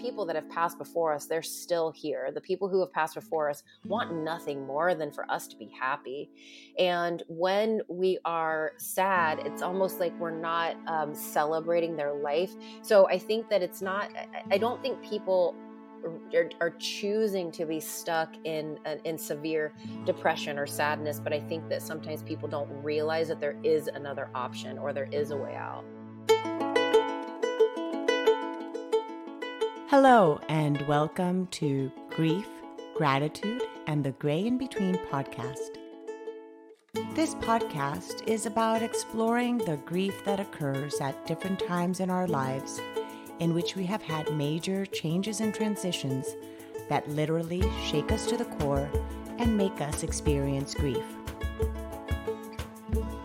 people that have passed before us, they're still here. The people who have passed before us want nothing more than for us to be happy. And when we are sad, it's almost like we're not um, celebrating their life. So I think that it's not, I don't think people are, are, choosing to be stuck in uh, in severe depression or sadness but i think that sometimes people don't realize that there is another option or there is a way out Hello, and welcome to Grief, Gratitude, and the Gray in Between podcast. This podcast is about exploring the grief that occurs at different times in our lives in which we have had major changes and transitions that literally shake us to the core and make us experience grief.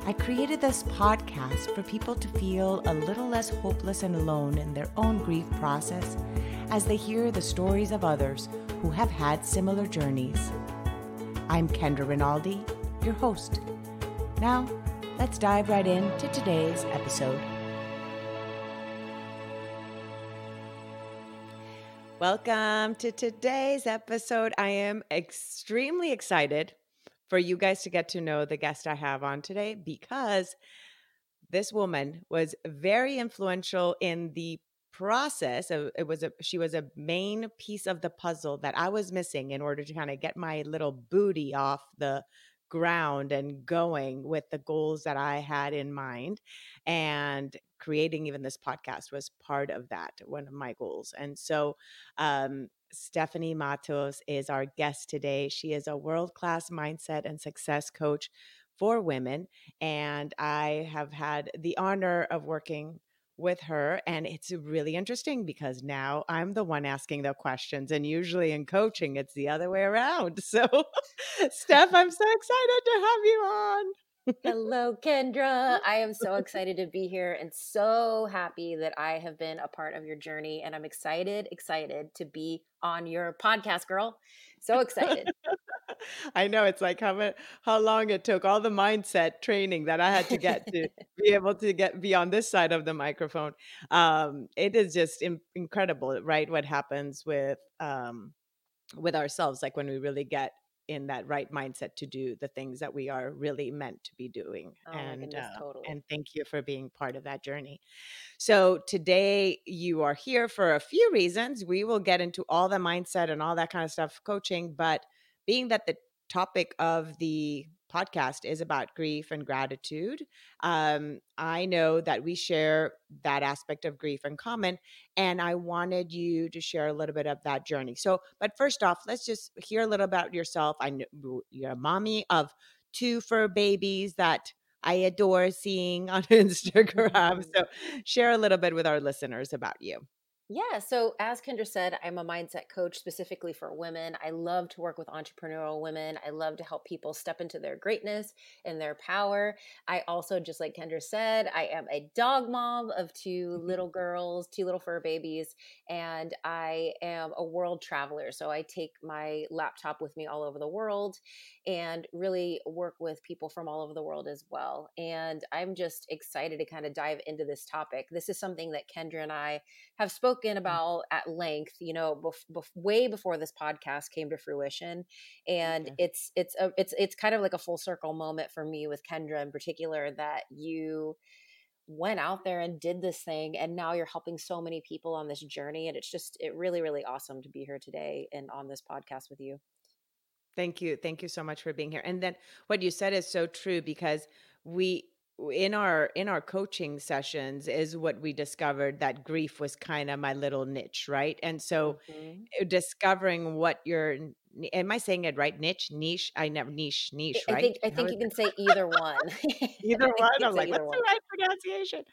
I created this podcast for people to feel a little less hopeless and alone in their own grief process as they hear the stories of others who have had similar journeys. I'm Kendra Rinaldi, your host. Now, let's dive right into today's episode. Welcome to today's episode. I am extremely excited for you guys to get to know the guest I have on today because this woman was very influential in the process of, it was a she was a main piece of the puzzle that I was missing in order to kind of get my little booty off the ground and going with the goals that I had in mind and creating even this podcast was part of that one of my goals and so um, Stephanie Matos is our guest today. She is a world class mindset and success coach for women. And I have had the honor of working with her. And it's really interesting because now I'm the one asking the questions. And usually in coaching, it's the other way around. So, Steph, I'm so excited to have you on. Hello, Kendra. I am so excited to be here and so happy that I have been a part of your journey. And I'm excited, excited to be on your podcast, girl. So excited. I know it's like how how long it took all the mindset training that I had to get to be able to get be on this side of the microphone. Um, it is just in, incredible, right? What happens with um, with ourselves, like when we really get in that right mindset to do the things that we are really meant to be doing. Oh and goodness, uh, totally. and thank you for being part of that journey. So today you are here for a few reasons. We will get into all the mindset and all that kind of stuff coaching, but being that the topic of the podcast is about grief and gratitude. Um, I know that we share that aspect of grief in common, and I wanted you to share a little bit of that journey. So, but first off, let's just hear a little about yourself. I know you're a mommy of two fur babies that I adore seeing on Instagram. Mm-hmm. So, share a little bit with our listeners about you. Yeah. So, as Kendra said, I'm a mindset coach specifically for women. I love to work with entrepreneurial women. I love to help people step into their greatness and their power. I also, just like Kendra said, I am a dog mom of two mm-hmm. little girls, two little fur babies, and I am a world traveler. So, I take my laptop with me all over the world and really work with people from all over the world as well. And I'm just excited to kind of dive into this topic. This is something that Kendra and I have spoken spoken about at length, you know, bef- bef- way before this podcast came to fruition, and okay. it's it's a it's it's kind of like a full circle moment for me with Kendra in particular that you went out there and did this thing and now you're helping so many people on this journey and it's just it really really awesome to be here today and on this podcast with you thank you thank you so much for being here and then what you said is so true because we in our in our coaching sessions is what we discovered that grief was kind of my little niche right? And so mm-hmm. Eh, discovering what your am i saying it right? Niche niche? I never niche niche right? i think i think you can say either one. Either one? i'm like what's one. the right pronunciation?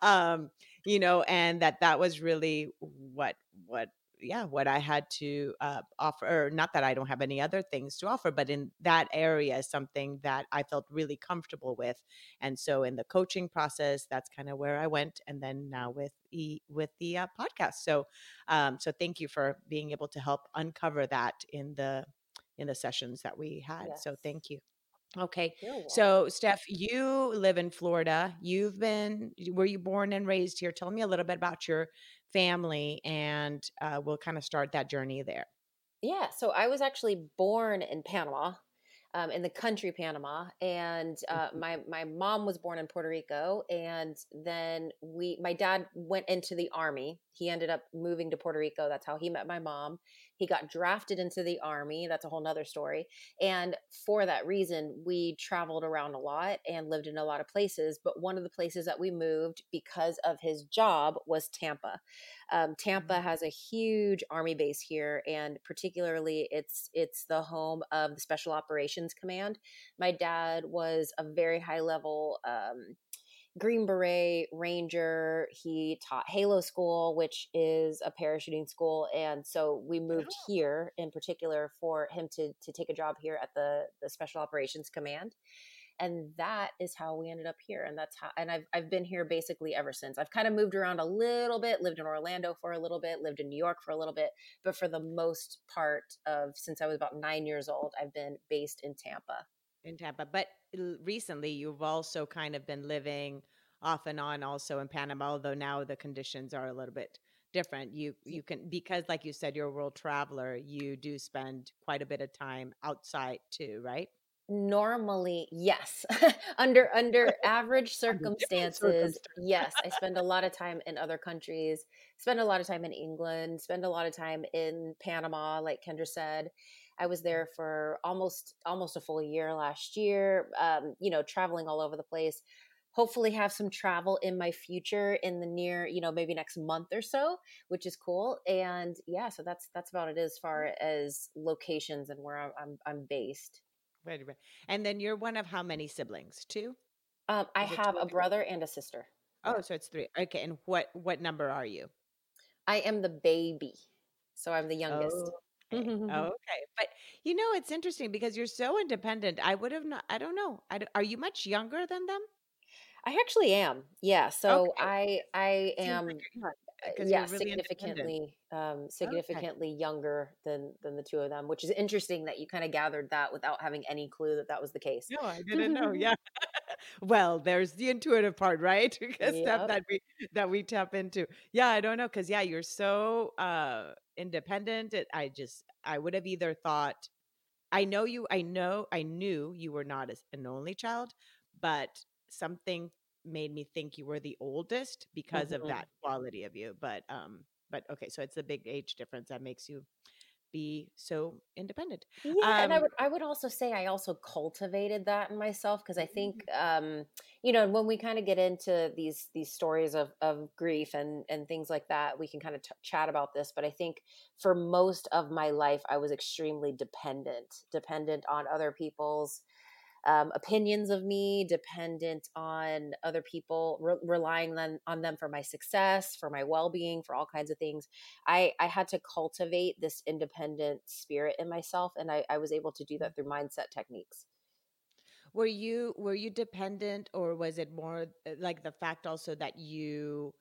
Um you know and that that was really what what yeah what i had to uh, offer or not that i don't have any other things to offer but in that area is something that i felt really comfortable with and so in the coaching process that's kind of where i went and then now with e with the uh, podcast so um so thank you for being able to help uncover that in the in the sessions that we had yes. so thank you Okay. So, Steph, you live in Florida. You've been, were you born and raised here? Tell me a little bit about your family, and uh, we'll kind of start that journey there. Yeah, so I was actually born in Panama um, in the country Panama, and uh, mm-hmm. my my mom was born in Puerto Rico, and then we my dad went into the army. He ended up moving to Puerto Rico. That's how he met my mom. He got drafted into the army. That's a whole nother story. And for that reason, we traveled around a lot and lived in a lot of places. But one of the places that we moved because of his job was Tampa. Um, Tampa mm-hmm. has a huge army base here, and particularly it's it's the home of the Special Operations Command. My dad was a very high level um, Green Beret Ranger. He taught Halo School, which is a parachuting school, and so we moved oh. here in particular for him to to take a job here at the the Special Operations Command and that is how we ended up here and that's how and I've I've been here basically ever since. I've kind of moved around a little bit, lived in Orlando for a little bit, lived in New York for a little bit, but for the most part of since I was about 9 years old, I've been based in Tampa. In Tampa, but recently you've also kind of been living off and on also in Panama, although now the conditions are a little bit different. You you can because like you said, you're a world traveler, you do spend quite a bit of time outside too, right? normally yes under under average circumstances yes i spend a lot of time in other countries spend a lot of time in england spend a lot of time in panama like kendra said i was there for almost almost a full year last year um, you know traveling all over the place hopefully have some travel in my future in the near you know maybe next month or so which is cool and yeah so that's that's about it as far as locations and where i'm i'm, I'm based Right, right. And then you're one of how many siblings? Two? Um, I have a brother and a sister. Oh, so it's three. Okay, and what what number are you? I am the baby, so I'm the youngest. Oh, okay. oh, okay. But you know, it's interesting because you're so independent. I would have not. I don't know. I are you much younger than them? I actually am. Yeah. So okay. I I am uh, yeah really significantly um significantly okay. younger than than the two of them which is interesting that you kind of gathered that without having any clue that that was the case no i didn't know yeah well there's the intuitive part right because yep. stuff that we that we tap into yeah i don't know because yeah you're so uh independent it, i just i would have either thought i know you i know i knew you were not an only child but something made me think you were the oldest because mm-hmm. of that quality of you. But um, but okay, so it's the big age difference that makes you be so independent. Yeah, um, and I um would I would also say I also cultivated that in myself because I think mm-hmm. um, you know when we kind of get into these these stories of of grief and and things like that, we can kind of t- chat about this. But I think for most of my life, I was extremely dependent, dependent on other people's um, opinions of me, dependent on other people, re- relying on, on them for my success, for my well being, for all kinds of things. I, I had to cultivate this independent spirit in myself, and I, I was able to do that through mindset techniques. Were you were you dependent, or was it more uh, like the fact also that you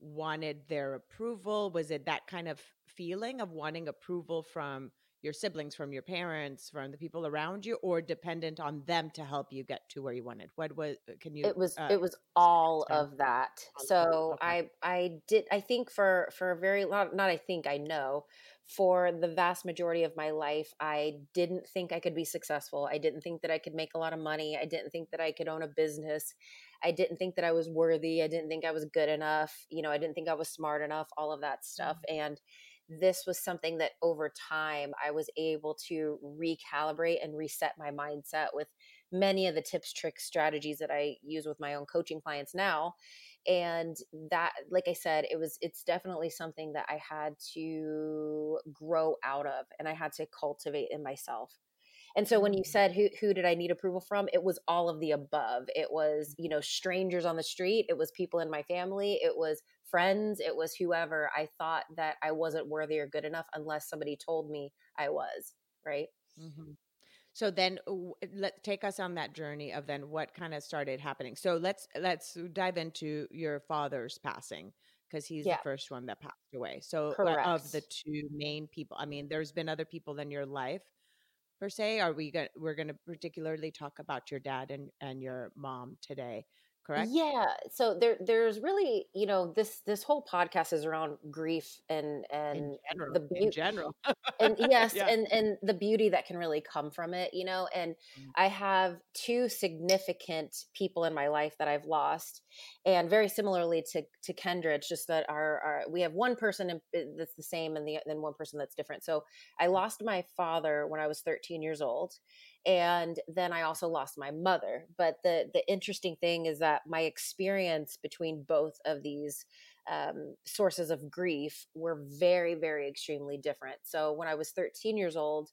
wanted their approval? Was it that kind of feeling of wanting approval from your siblings, from your parents, from the people around you, or dependent on them to help you get to where you wanted? What was? Uh, can you? It was. Uh, it was all of that. So okay. I I did. I think for for a very long Not I think I know. For the vast majority of my life, I didn't think I could be successful. I didn't think that I could make a lot of money. I didn't think that I could own a business. I didn't think that I was worthy. I didn't think I was good enough. You know, I didn't think I was smart enough. All of that stuff, mm-hmm. and this was something that over time I was able to recalibrate and reset my mindset with many of the tips, tricks, strategies that I use with my own coaching clients now. And that, like I said, it was, it's definitely something that I had to grow out of and I had to cultivate in myself. And so when you mm-hmm. said who who did I need approval from, it was all of the above. It was, you know, strangers on the street, it was people in my family, it was friends, it was whoever I thought that I wasn't worthy or good enough unless somebody told me I was, right? Mm-hmm. So then let take us on that journey of then what kind of started happening. So let's let's dive into your father's passing because he's yeah. the first one that passed away. So Correct. of the two main people, I mean, there's been other people in your life per se? Are we going we're going to particularly talk about your dad and and your mom today? Correct? Yeah. So there there's really, you know, this this whole podcast is around grief and In and general, the in beauty general. and yes Yeah. and and the beauty that can really come from it you know and Mm. i have two significant people in my life that i've lost and very similarly to to kendra it's just that our, our we have one person in- uh, that's the same and the then one person that's different so i lost my father when i was 13 years old and then i also lost my mother but the the interesting thing is that my experience between both of these um, sources of grief were very, very extremely different. So when I was 13 years old,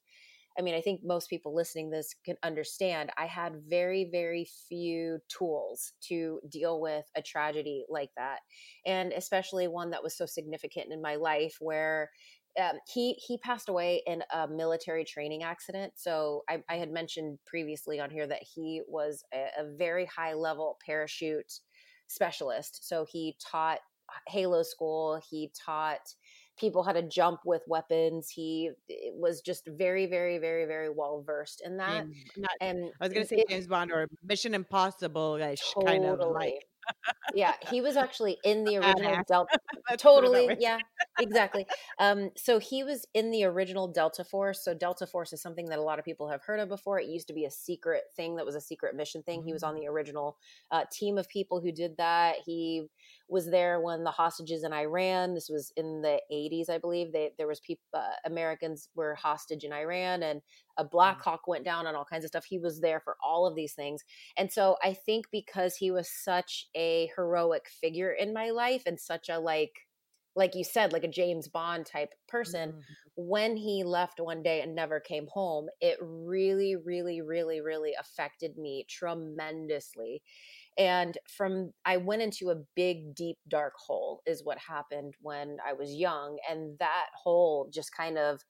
I mean, I think most people listening this can understand. I had very, very few tools to deal with a tragedy like that, and especially one that was so significant in my life, where um, he he passed away in a military training accident. So I, I had mentioned previously on here that he was a, a very high level parachute specialist. So he taught Halo School. He taught people how to jump with weapons. He was just very, very, very, very well versed in that. Not, And I was gonna say it James Bond or Mission Impossible-ish kind of like totally, yeah, he was actually in the original. Delta. Let's put it that Totally, yeah, exactly. Um, so he was in the original Delta Force. So Delta Force is something that a lot of people have heard of before. It used to be a secret thing that was a secret mission thing. He was on Mm. the original uh, team of people who did that. He was there when the hostages in Iran. This was in the 80s, I believe. They, there was people, uh, Americans were hostage in Iran, and a Black Mm. Hawk went down, and all kinds of stuff. He was there for all of these things, and so I think because he was such a heroic figure in my life and such a like, like you said, like a James Bond type person. Mhm. When he left one day and never came home, it really, really, really, really affected me tremendously and from i went into a big deep dark hole is what happened when i was young and that hole just kind of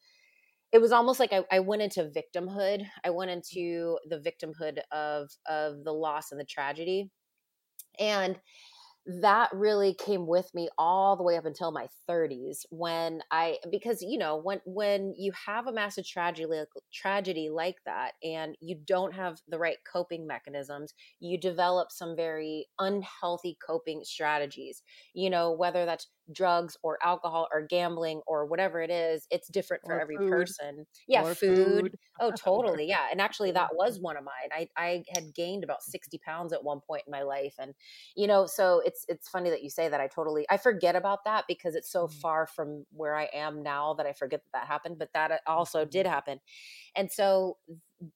it was almost like I, I went into victimhood. I went mm-hmm. into the victimhood of of the loss and the tragedy and that really came with me all the way up until my 30s when i because you know when when you have a massive tragedy like, tragedy like that and you don't have the right coping mechanisms you develop some very unhealthy coping strategies you know whether that's drugs or alcohol or gambling or whatever it is it's different for Or every food. person yeah Or food food. Oh, totally. Yeah. And actually, that was one of mine. I, I had gained about 60 pounds at one point in my life. And, you know, so it's, it's funny that you say that. I totally, I forget about that because it's so Mhm. far from where I am now that I forget that that happened, but that uh, also did Mhm. happen. And so,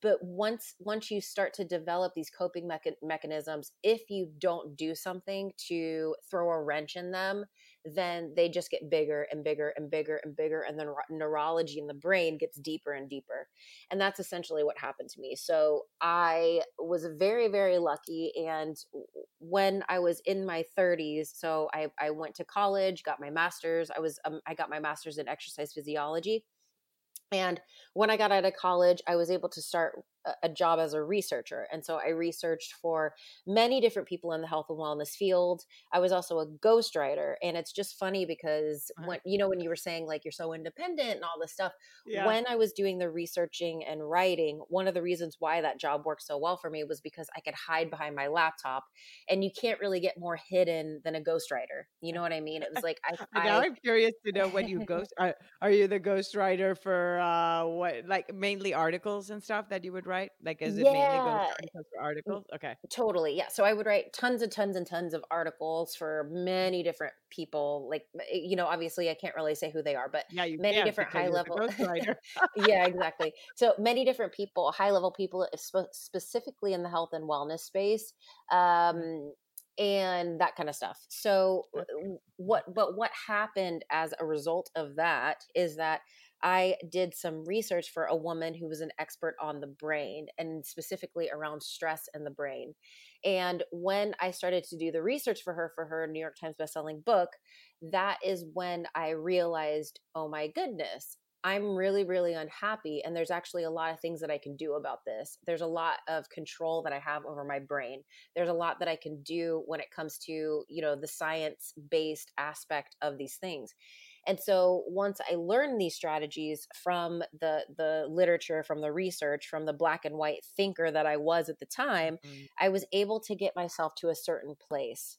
but once, once you start to develop these coping mecha- mechanisms, if you don't do something to throw a wrench in them, then they just get bigger and bigger and bigger and bigger. And then ro- neurology in the brain gets deeper and deeper and that's essentially what happened to me so i was very very lucky and when i was in my 30s so i, I went to college got my master's i was um, i got my master's in exercise physiology and when I got out of college, I was able to start a- job as a researcher. And so I researched for many different people in the health and wellness field. I was also a ghostwriter. And it's just funny because Uh-huh. when, you know, when you were saying like you're so independent and all this stuff, Yeah. when I was doing the researching and writing, one of the reasons why that job worked so well for me was because I could hide behind my laptop. And you can't really get more hidden than a ghostwriter. You know what I mean? It was like I, And now I I'm curious to know when you ghost. Are, are you the ghostwriter for uh, what, like mainly articles and stuff that you would write? Like, is it mainly yeah, articles for articles? Okay. Totally. Yeah. So I would write tons and tons and tons of articles for many different people. Like, eh, you know, obviously I can't really say who they are, but Yeah, many different high level. yeah, exactly. So many different people, high level people, eh, spe- specifically in the health and wellness space. Um, and that kind of stuff. So what but what happened as a result of that is that I did some research for a woman who was an expert on the brain and specifically around stress and the brain. And when I started to do the research for her for her New York Times bestselling book, that is when I realized, oh my goodness, I'm really, really unhappy. And there's actually a lot of things that I can do about this. There's a lot of control that I have over my brain. There's a lot that I can do when it comes to, you know, the science based aspect of these things. And so once I learned these strategies from the the literature, from the research, from the black and white thinker that I was at the time, mm-hmm. I was able to get myself to a certain place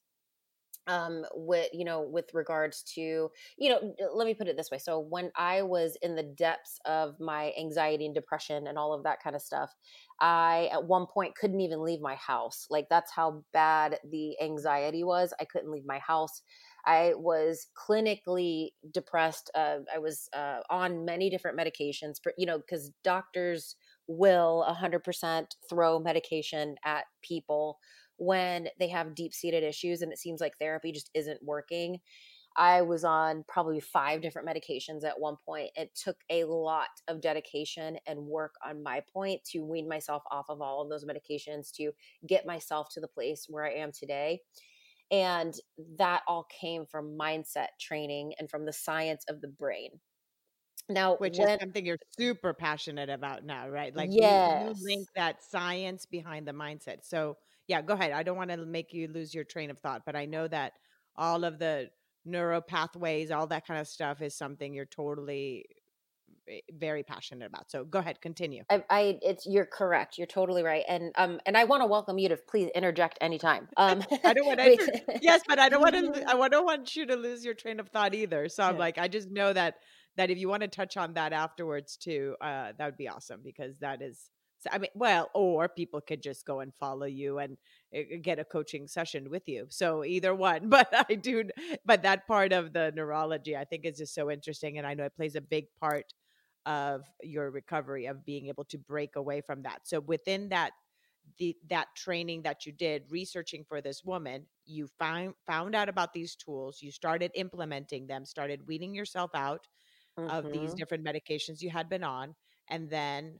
um with you know with regards to you know let me put it this way so when i was in the depths of my anxiety and depression and all of that kind of stuff i at one point couldn't even leave my house like that's how bad the anxiety was i couldn't leave my house I was clinically depressed. Uh, I was uh, on many different medications, for, you know, because doctors will 100% throw medication at people when they have deep seated issues and it seems like therapy just isn't working. I was on probably five different medications at one point. It took a lot of dedication and work on my point to wean myself off of all of those medications to get myself to the place where I am today. And that all came from mindset training and from the science of the brain. Now, which when, is something you're super passionate about now, right? Like, yes. you, you link that science behind the mindset. So, yeah, go ahead. I don't want to make you lose your train of thought, but I know that all of the neuro pathways, all that kind of stuff is something you're totally Eh, very passionate about. So go ahead, continue. I, I, it's you're correct. You're totally right. And um and I want to welcome you to please interject anytime. Um I don't want to yes, but I don't want to I don't want you to lose your train of thought either. So I'm yeah. like, I just know that that if you want to touch on that afterwards too, uh that would be awesome because that is I mean, well, or people could just go and follow you and eh, get a coaching session with you. So either one, but I do, but that part of the neurology, I think is just so interesting. And I know it plays a big part of your recovery of being able to break away from that so within that the that training that you did researching for this woman you found found out about these tools you started implementing them started weaning yourself out mm-hmm. of these mm-hmm. different medications you had been on and then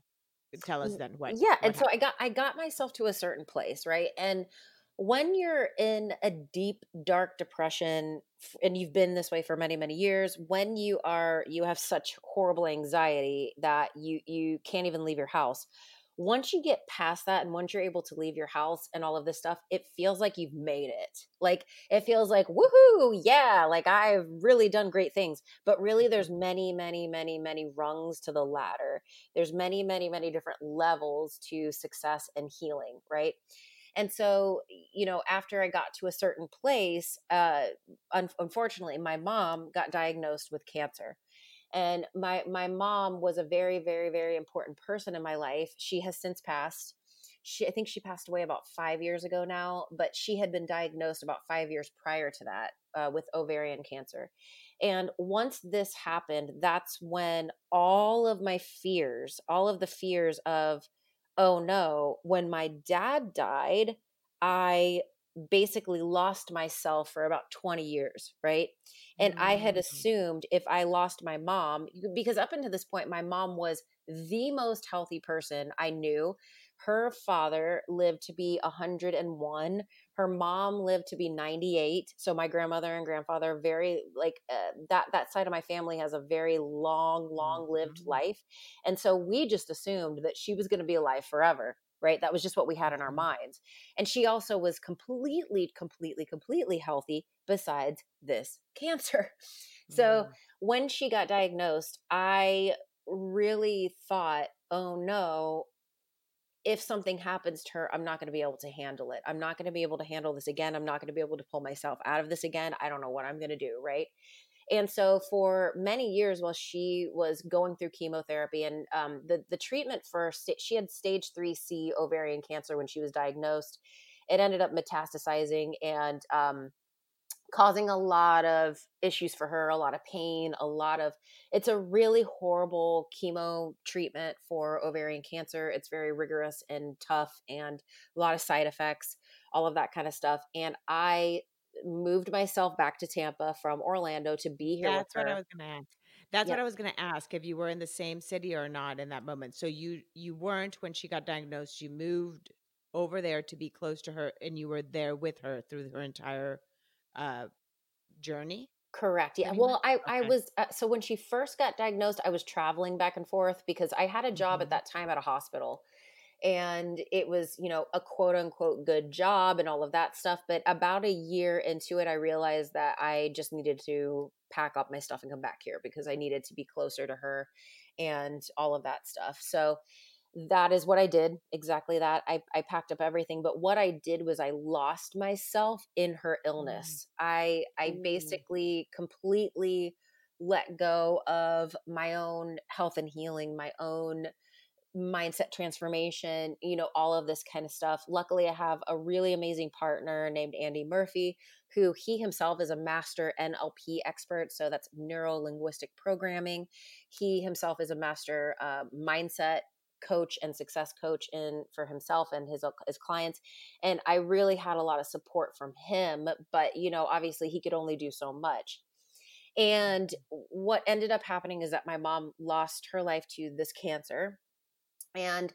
tell us then what yeah what and happened. so i got i got myself to a certain place right and when you're in a deep dark depression and you've been this way for many many years when you are you have such horrible anxiety that you you can't even leave your house once you get past that and once you're able to leave your house and all of this stuff it feels like you've made it. Like it feels like woohoo! Yeah like i've really done great things. But really there's many many many many rungs to the ladder. There's many many many different levels to success and healing right? And so, you know, after I got to a certain place, uh, un- unfortunately, my mom got diagnosed with cancer. And my my mom was a very, very, very important person in my life. She has since passed. She, I think she passed away about five years ago now, but she had been diagnosed about five years prior to that uh, with ovarian cancer. And once this happened, that's when all of my fears, all of the fears of oh no, when my dad died, I basically lost myself for about 20 years, right? And mm-hmm. I had mm. assumed if I lost my mom, because up until this point, my mom was the most healthy person I knew. Her father lived to be 101. Her mom lived to be 98. So my grandmother and grandfather very like uh, that that side of my family has a very long long lived mm-hmm. life. And so we just assumed that she was going to be alive forever right? That was just what we had in our mm-hmm. minds. And she also was completely, completely, completely healthy besides this cancer. So mm. when she got diagnosed, I really thought, oh no, if something happens to her, I'm not going to be able to handle it. I'm not going to be able to handle this again. I'm not going to be able to pull myself out of this again. I don't know what I'm going to do, right? And so for many years while she was going through chemotherapy and um, the, the treatment for, st- she had stage 3C ovarian cancer when she was diagnosed. It ended up metastasizing and um, causing a lot of issues for her, a lot of pain, a lot of it's a really horrible chemo treatment for ovarian cancer. It's very rigorous and tough and a lot of side effects, all of that kind of stuff. And I moved myself back to Tampa from Orlando to be here. That's what I was going to ask. That's what I was going to ask if you were in the same city or not in that moment. So you you weren't when she got diagnosed. You moved over there to be close to her, and you were there with her through her entire uh, journey? Correct. Yeah. Well, I. I was uh, so when she first got diagnosed, I was traveling back and forth because I had a job mm-hmm. at that time at a hospital. And it was you know a quote unquote good job and all of that stuff but about a year into it i realized that i just needed to pack up my stuff and come back here because i needed to be closer to her and all of that stuff so that is what i did exactly that i, I packed up everything but what i did was i lost myself in her mm. illness mm. i i mm. basically completely let go of my own health and healing my own mindset transformation, you know, all of this kind of stuff. Luckily, I have a really amazing partner named Andy Murphy, who he himself is a master NLP expert. So that's neuro linguistic programming. He himself is a master uh, mindset coach and success coach in for himself and his his clients and I really had a lot of support from him but you know obviously he could only do so much and what ended up happening is that my mom lost her life to this cancer and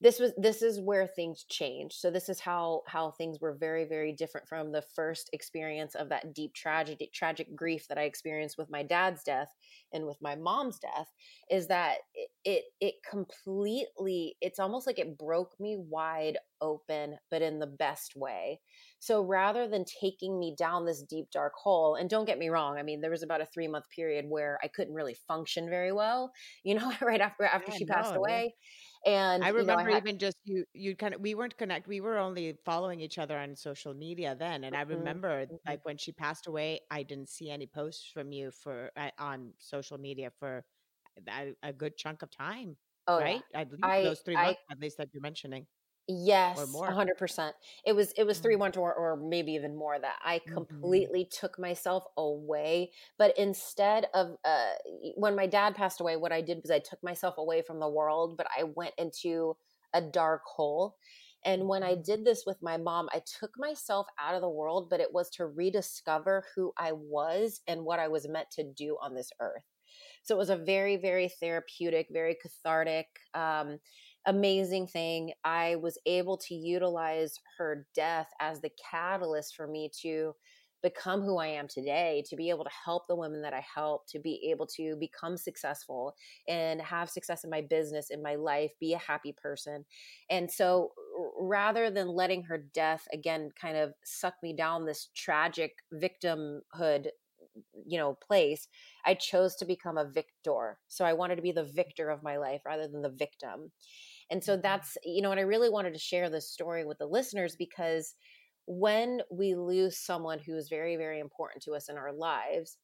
this was this is where things changed so this is how how things were very very different from the first experience of that deep tragedy tragic grief that i experienced with my dad's death and with my mom's death is that it it, it completely it's almost like it broke me wide open but in the best way. So rather than taking me down this deep dark hole and don't get me wrong i mean there was about a 3 month period where i couldn't really function very well you know right after after yeah, she passed no, away yeah and I remember you know, I had, even just you you kind of we weren't connect we were only following each other on social media then and I mm-hmm, remember mm-hmm. like when she passed away I didn't see any posts from you for uh, on social media for a, a, good chunk of time. Oh right? Yeah. I believe I, those 3 months I, at least that you're mentioning. Yes, hundred percent. It was it was three mm-hmm. or, or maybe even more that I mm-hmm. completely mm-hmm. took myself away. But instead of uh, when my dad passed away, what I did was I took myself away from the world, but I went into a dark hole. And when I mm-hmm. did this with my mom, I took myself out of the world, but it was to rediscover who I was and what I was meant to do on this earth. So it was a very, very therapeutic, very cathartic. Um, amazing thing. I was able to utilize her death as the catalyst for me to become who I am today, to be able to help the women that I help, to be able to become successful and have success in my business, in my life, be a happy person. And so rather than letting her death again kind of suck me down this tragic victimhood you know place i chose to become a victor so i wanted to be the victor of my life rather than the victim and so that's, you know, and I really wanted to share this story with the listeners because when we lose someone who is very, very important to us in our lives,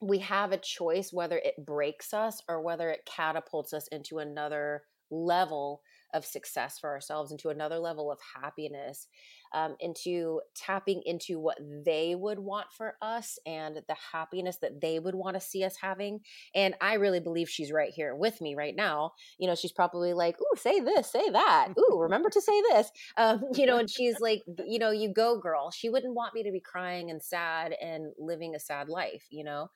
we have a choice whether it breaks us or whether it catapults us into another level of success for ourselves into another level of happiness um, into tapping into what they would want for us and the happiness that they would want to see us having and i really believe she's right here with me right now you know she's probably like ooh say this say that ooh remember to say this um, you know and she's like you know you go girl she wouldn't want me to be crying and sad and living a sad life you know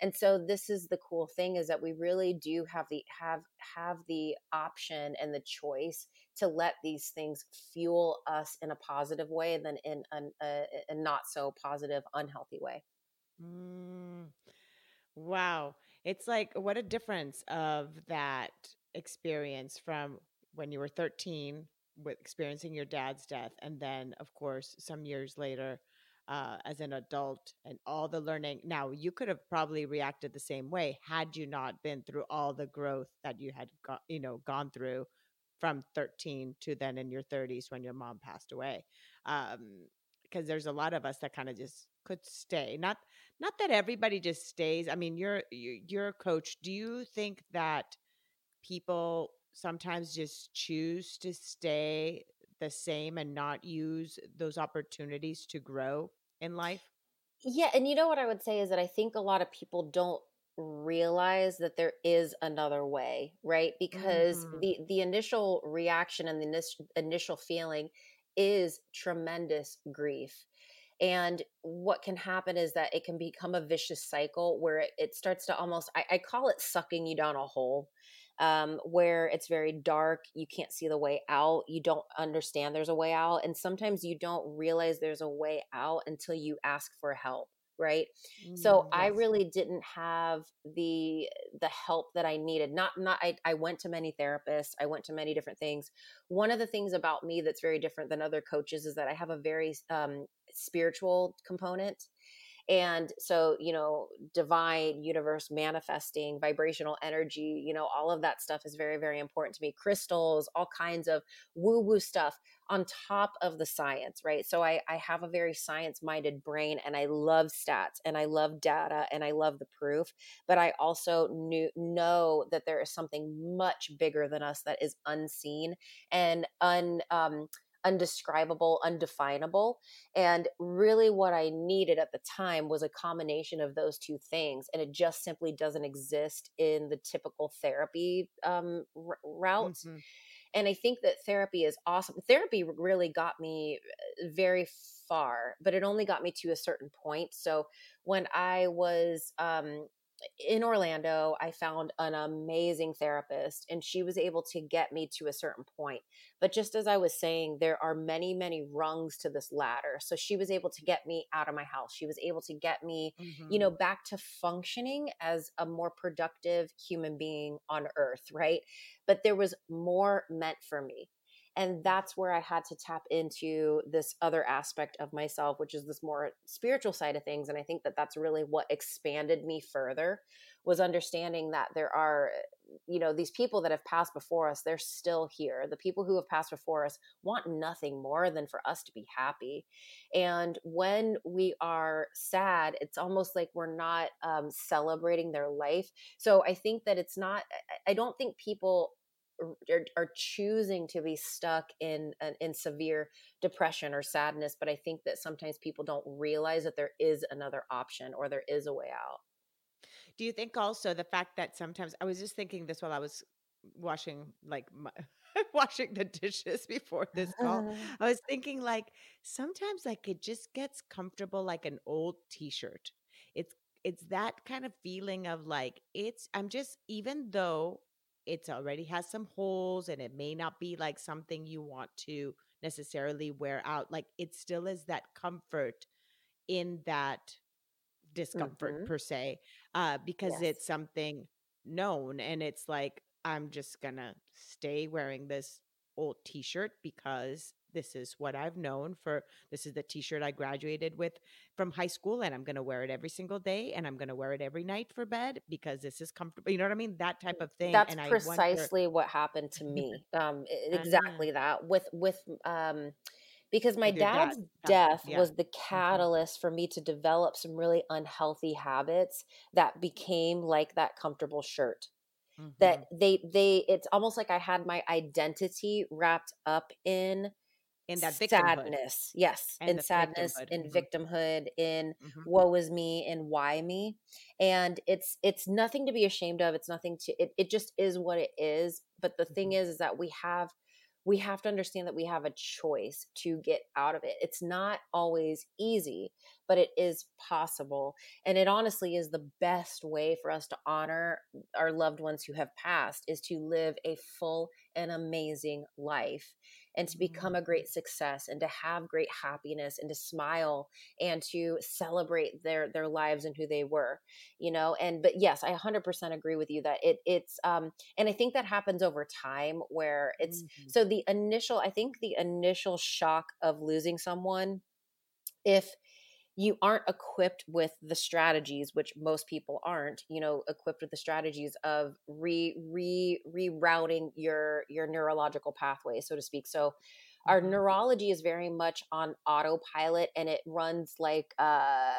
and so this is the cool thing is that we really do have the have have the option and the choice to let these things fuel us in a positive way than in an, a, a, not so positive unhealthy way. Mm, wow. It's like what a difference of that experience from when you were 13 with experiencing your dad's death and then of course some years later uh, as an adult and all the learning. Now, you could have probably reacted the same way had you not been through all the growth that you had, you know, gone through from 13 to then in your 30s when your mom passed away. Because um, there's a lot of us that kind of just could stay. Not not that everybody just stays. I mean, you're you're a coach. Do you think that people sometimes just choose to stay the same and not use those opportunities to grow in life? Yeah, and you know what I would say is that I think a lot of people don't realize that there is another way, right? Because mm-hmm. the the initial reaction and the initial feeling is tremendous grief. And what can happen is that it can become a vicious cycle where it, it starts to almost, I, I, call it sucking you down a hole um, where it's very dark. You can't see the way out. You don't understand there's a way out. And sometimes you don't realize there's a way out until you ask for help. right mm, so yes. i really didn't have the the help that i needed not not I, I went to many therapists i went to many different things one of the things about me that's very different than other coaches is that i have a very um, spiritual component and so, you know, divine, universe, manifesting, vibrational energy, you know, all of that stuff is very, very important to me. Crystals, all kinds of woo woo stuff on top of the science, right? So I, I have a very science minded brain and I love stats and I love data and I love the proof. But I also knew, know that there is something much bigger than us that is unseen and un. Um, undescribable, undefinable. And really, what I needed at the time was a combination of those two things. And it just simply doesn't exist in the typical therapy um, r- route. Mm-hmm. And I think that therapy is awesome. Therapy really got me uh, very far, but it only got me to a certain point. So when I was um, in Orlando, I found an amazing therapist and she was able to get me to a certain point. But just as I was saying, there are many, many rungs to this ladder. So she was able to get me out of my house. She was able to get me, mm-hmm. you know, mm-hmm. back to functioning as a more productive human being on earth, right? But there was more meant for me. And that's where I had to tap into this other aspect of myself, which is this more spiritual side of things. And I think that that's really what expanded me further was understanding that there are, you know, these people that have passed before us, they're still here. The people who have passed before us want nothing more than for us to be happy. And when we are sad, it's almost like we're not um, celebrating their life. So I think that it's not, I don't think people are, are choosing to be stuck in in severe depression or sadness but i think that sometimes people don't realize that there is another option or there is a way out. Do you think also the fact that sometimes i was just thinking this while i was washing like my, washing the dishes before this call. I was thinking like sometimes like it just gets comfortable like an old t-shirt. It's it's that kind of feeling of like it's i'm just even though it's already has some holes and it may not be like something you want to necessarily wear out like it still is that comfort in that discomfort mm-hmm. per se uh because yes. it's something known and it's like i'm just gonna stay wearing this old t-shirt because this is what I've known for this is the t-shirt I graduated with from high school and I'm going to wear it every single day and I'm going to wear it every night for bed because this is comfortable. You know what I mean? That type of thing. That's and precisely wonder- what happened to me. Um exactly that with with um because my dad's dad. death yeah. was the mm-hmm. catalyst mm-hmm. for me to develop some really unhealthy habits that became like that comfortable shirt mm-hmm. that they they it's almost like i had my identity wrapped up in in that sadness yes and in sadness victimhood. in mm-hmm. victimhood in mm-hmm. woe is me and why me and it's it's nothing to be ashamed of it's nothing to it, it just is what it is but the mm-hmm. thing is is that we have we have to understand that we have a choice to get out of it. It's not always easy, but it is possible. And it honestly is the best way for us to honor our loved ones who have passed is to live a full and amazing life and to become a great success and to have great happiness and to smile and to celebrate their their lives and who they were you know and but yes i 100% agree with you that it it's um and i think that happens over time where it's mm-hmm. so the initial i think the initial shock of losing someone if you aren't equipped with the strategies which most people aren't you know equipped with the strategies of re re rerouting your your neurological pathway so to speak so our mm-hmm. neurology is very much on autopilot and it runs like uh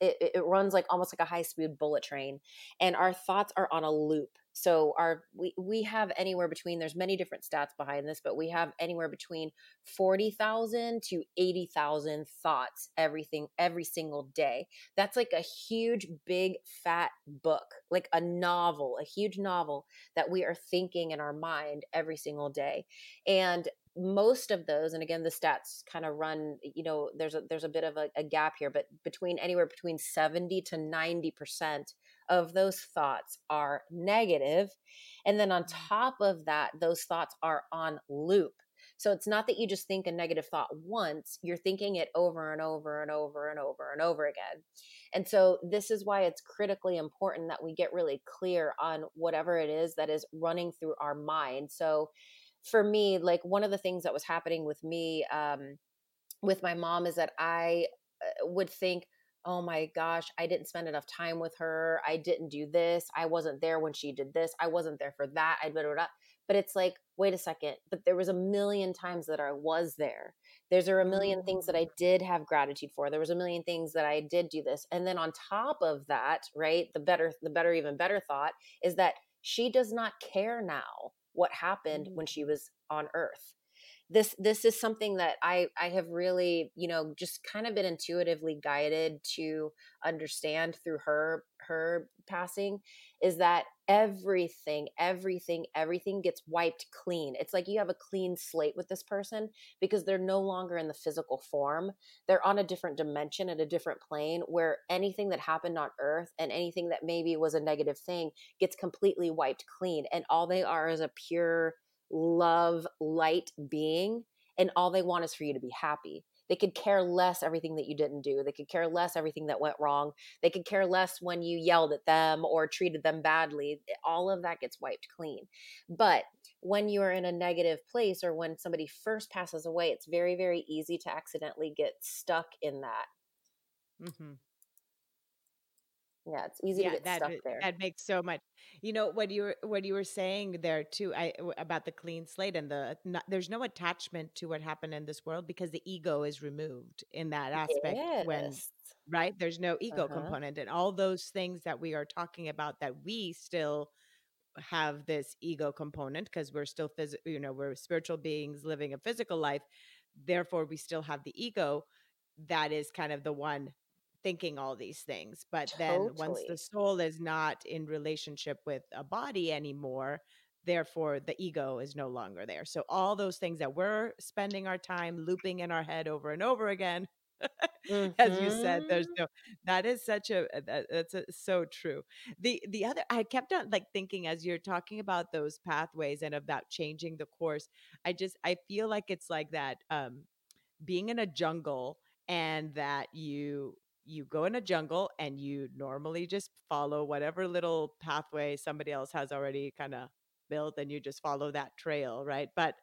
it, it runs like almost like a high speed bullet train and our thoughts are on a loop so our we we have anywhere between there's many different stats behind this, but we have anywhere between 40,000 to 80,000 thoughts everything every single day. That's like a huge big fat book, like a novel, a huge novel that we are thinking in our mind every single day. And most of those and again the stats kind of run you know there's a there's a bit of a, a gap here but between anywhere between 70 to 90 percent of those thoughts are negative and then on mm. top of that those thoughts are on loop So it's not that you just think a negative thought once, you're thinking it over and over and over and over and over again. And so this is why it's critically important that we get really clear on whatever it is that is running through our mind. So for me, like one of the things that was happening with me um, with my mom is that I uh, would think, oh my gosh, I didn't spend enough time with her. I didn't do this. I wasn't there when she did this. I wasn't there for that. I blah, blah, blah. But it's like, wait a second. But there was a million times that I was there. There's a million things that I mm. did have gratitude for. There was a million things that I did do this. And then on top of that, right, the better, the better, even better thought is that she does not care now what happened when she was on earth this this is something that i i have really you know just kind of been intuitively guided to understand through her her passing is that everything everything everything gets wiped clean. It's like you have a clean slate with this person because they're no longer in the physical form. They're on a different dimension at a different plane where anything that happened on earth and anything that maybe was a negative thing gets completely wiped clean and all they are is a pure love, light being, and all they want is for you to be happy. They could care less everything that you didn't do. They could care less everything that went wrong. They could care less when you yelled at them or treated them badly. All of that gets wiped clean. But when you're in a negative place or when somebody first passes away, it's very, very easy to accidentally get stuck in that. Mm-hmm. Yeah, it's easy yeah, to get that, stuck there. That makes so much. You know what you were what you were saying there too. I about the clean slate and the not, there's no attachment to what happened in this world because the ego is removed in that aspect. Yes. When right, there's no ego uh-huh. component, and all those things that we are talking about that we still have this ego component because we're still phys- you know we're spiritual beings living a physical life therefore we still have the ego that is kind of the one thinking all these things. But totally. then once the soul is not in relationship with a body anymore, therefore the ego is no longer there. So all those things that we're spending our time looping in our head over and over again. mm-hmm. As you said, there's mm-hmm. no. That is such a. That, that's a, so true. The the other, I kept on like thinking as you're talking about those pathways and about changing the course. I just I feel like it's like that. Um, being in a jungle and that you you go in a jungle and you normally just follow whatever little pathway somebody else has already kind of built and you just follow that trail right but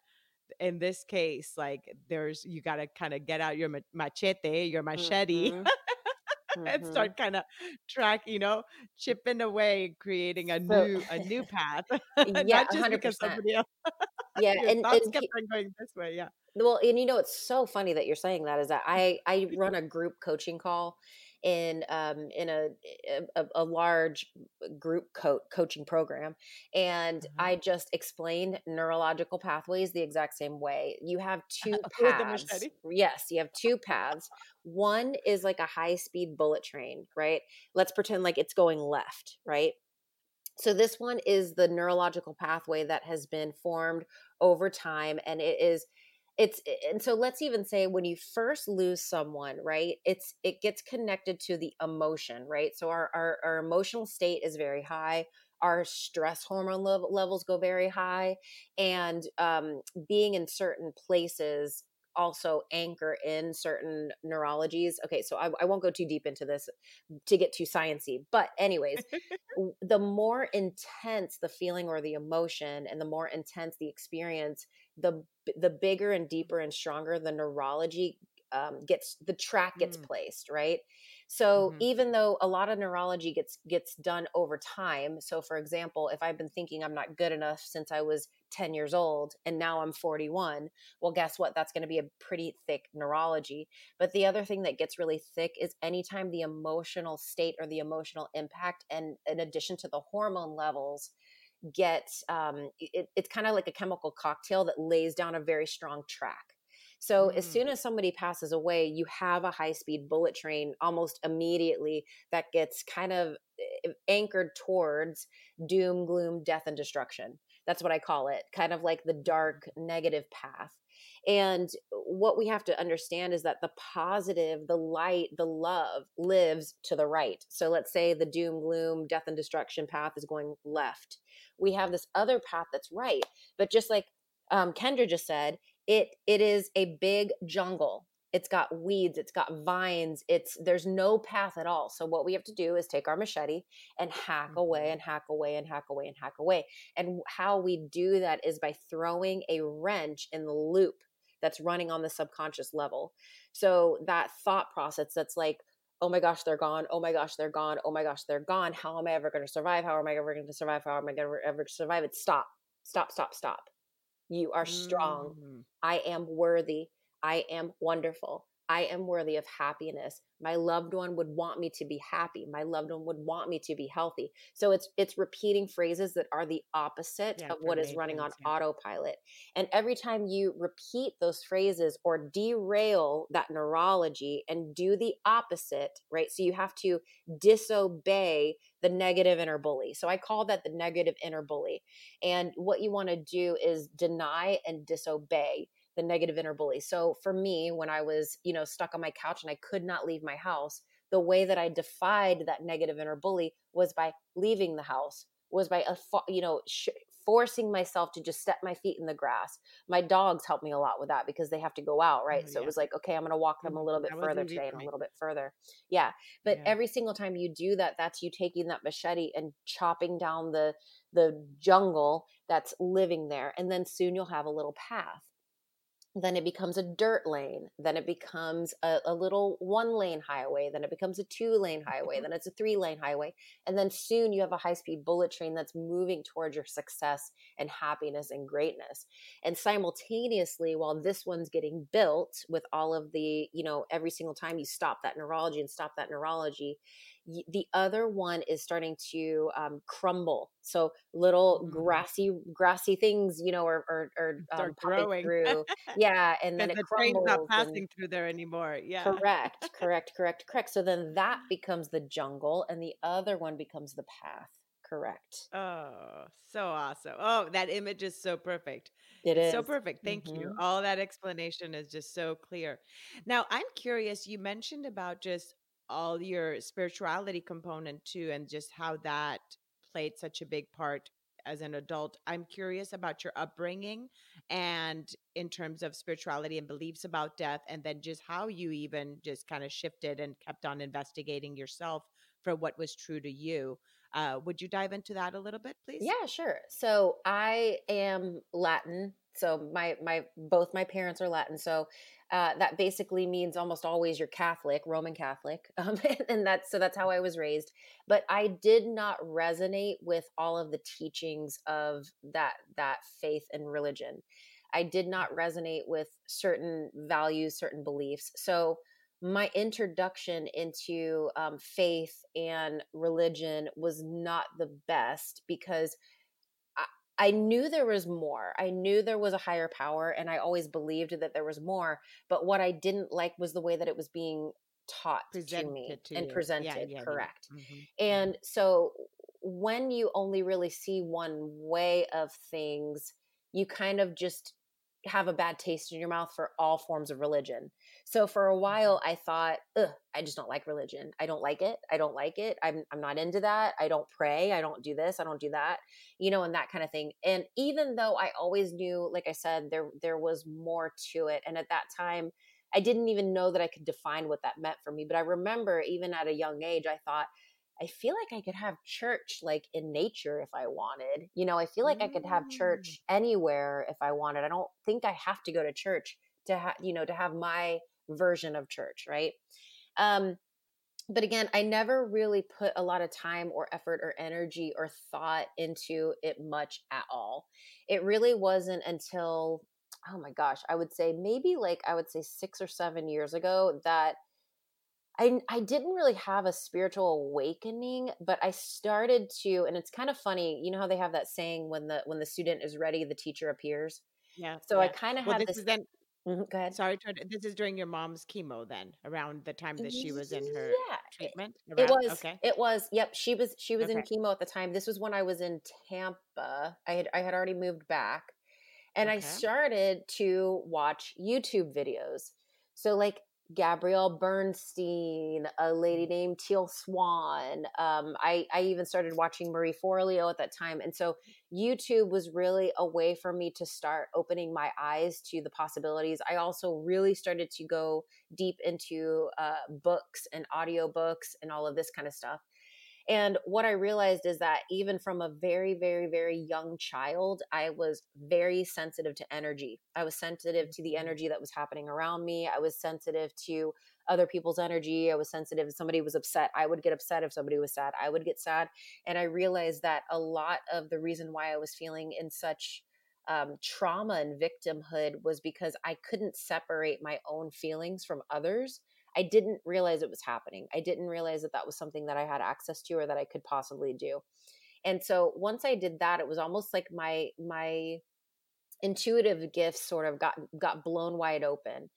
in this case like there's you got to kind of get out your machete your machete mm-hmm. and mm-hmm. start kind of track you know chipping away creating a so, new a new path yeah not just 100%. because somebody else yeah and, and kept on going this way yeah well and you know it's so funny that you're saying that is that i i run a group coaching call in um, in a, a, a large group co- coaching program, and mm-hmm. I just explained neurological pathways the exact same way. You have two paths. yes, you have two paths. One is like a high speed bullet train, right? Let's pretend like it's going left, right? So this one is the neurological pathway that has been formed over time and it is it's and so let's even say when you first lose someone right it's it gets connected to the emotion right? So our our, our emotional state is very high our stress hormone levels go very high and um, being in certain places also anchor in certain neurologies. Okay, so I, I, won't go too deep into this to get too sciency, but anyways, the more intense the feeling or the emotion, and the more intense the experience, the the bigger and deeper and stronger the neurology um, gets the track gets mm. placed right so mm-hmm. even though a lot of neurology gets gets done over time so for example if i've been thinking i'm not good enough since i was 10 years old and now i'm 41 well guess what? That's going to be a pretty thick neurology. But the other thing that gets really thick is anytime the emotional state or the emotional impact and in addition to the hormone levels get um, it, it's kind of like a chemical cocktail that lays down a very strong track so mm. as soon as somebody passes away you have a high speed bullet train almost immediately that gets kind of eh, anchored towards doom gloom death and destruction that's what i call it kind of like the dark negative path and what we have to understand is that the positive, the light, the love lives to the right. So let's say the doom, gloom, death, and destruction path is going left. We have this other path that's right. But just like um, Kendra just said, it it is a big jungle. It's got weeds it's got vines it's there's no path at all. So what we have to do is take our machete and hack mm-hmm. away and hack away and hack away and hack away. And how we do that is by throwing a wrench in the loop that's running on the subconscious level. So that thought process that's like oh my gosh they're gone. Oh my gosh they're gone. Oh my gosh they're gone. How am i ever going to survive? How am i ever going to survive? How am i going to ever survive? It stop stop stop stop you are strong mm-hmm. i am worthy I am wonderful. I am worthy of happiness. My loved one would want me to be happy. My loved one would want me to be healthy. So it's it's repeating phrases that are the opposite yeah, of what is running on yeah. autopilot. And every time you repeat those phrases or derail that neurology and do the opposite, right? So you have to disobey the negative inner bully. So I call that the negative inner bully. And what you want to do is deny and disobey the negative inner bully. So for me, when I was, you know, stuck on my couch and I could not leave my house, the way that I defied that negative inner bully was by leaving the house, was by, a, you know, sh- forcing myself to just step my feet in the grass. My dogs help me a lot with that because they have to go out, right? Oh, so yeah. it was like, okay, I'm going to walk them a mm-hmm. little bit further today and a little bit further. Yeah. But yeah. every single time you do that, that's you taking that machete and chopping down the the jungle that's living there and then soon you'll have a little path then it becomes a dirt lane then it becomes a, a, little one lane highway then it becomes a two lane highway mm-hmm. then it's a three lane highway and then soon you have a high speed bullet train that's moving towards your success and happiness and greatness. And simultaneously while this one's getting built with all of the you know every single time you stop that neurology and stop that neurology the other one is starting to um, crumble. So little mm-hmm. grassy, grassy things, you know, are are, are um, growing through. Yeah, and then it the crumbles. not passing and, through there anymore. Yeah, correct, correct, correct, correct. So then that becomes the jungle, and the other one becomes the path. Correct. Oh, so awesome. Oh, that image is so perfect. It is so perfect. Thank mm-hmm. you. All that explanation is just so clear. Now, I'm curious. You mentioned about just all your spirituality component too and just how that played such a big part as an adult. I'm curious about your upbringing and in terms of spirituality and beliefs about death and then just how you even just kind of shifted and kept on investigating yourself for what was true to you. Uh, would you dive into that a little bit please? Yeah sure. So i am latin so my my both my parents are latin so uh, that basically means almost always you're Catholic, Roman Catholic, um, and that's so that's how I was raised. But I did not resonate with all of the teachings of that that faith and religion. I did not resonate with certain values, certain beliefs. So my introduction into um, faith and religion was not the best because I knew there was more. I knew there was a higher power, and I always believed that there was more. But what I didn't like was the way that it was being taught presented to me to and you. presented. Yeah, yeah, correct. Yeah. Mm-hmm. And so when you only really see one way of things, you kind of just have a bad taste in your mouth for all forms of religion. So for a while mm-hmm. I thought, Ugh, I just don't like religion. I don't like it. I don't like it. I'm I'm not into that. I don't pray. I don't do this. I don't do that. You know, and that kind of thing. And even though I always knew, like I said, there there was more to it. And at that time, I didn't even know that I could define what that meant for me. But I remember even at a young age, I thought, I feel like I could have church like in nature if I wanted. You know, I feel like mm. I could have church mm. anywhere if I wanted. I don't think I have to go to church to have, you know, to have my version of church, right? Um, but again, I never really put a lot of time or effort or energy or thought into it much at all. It really wasn't until, oh my gosh, I would say maybe like I would say six or seven years ago that I, I didn't really have a spiritual awakening, but I started to, and it's kind of funny. You know how they have that saying when the when the student is ready, the teacher appears. Yeah. So yeah. I kind of well, had this. this mm-hmm, go ahead. Sorry, this is during your mom's chemo. Then around the time that she was in her yeah. treatment. Around? It was. Okay. It was. Yep. She was. She was okay. in chemo at the time. This was when I was in Tampa. I had I had already moved back, and okay. I started to watch YouTube videos. So like Gabrielle Bernstein, a lady mm-hmm. named Teal Swan. Um, I, I even started watching Marie Forleo at that time. And so YouTube was really a way for me to start opening my eyes to the possibilities. I also really started to go deep into uh, books and audiobooks and all of this kind of stuff. And what I realized is that even from a very, very, very young child, I was very sensitive to energy. I was sensitive to the mm-hmm. energy that was happening around me. I was sensitive to other people's energy. I was sensitive if somebody was upset. I would get upset if somebody was sad. I would get sad. And I realized that a lot of the reason why I was feeling in such um, trauma and victimhood was because I couldn't separate my own feelings from others. I didn't realize it was happening. I didn't realize that that was something that I had access to or that I could possibly do. And so once I did that, it was almost like my my intuitive gifts sort of got got blown wide open.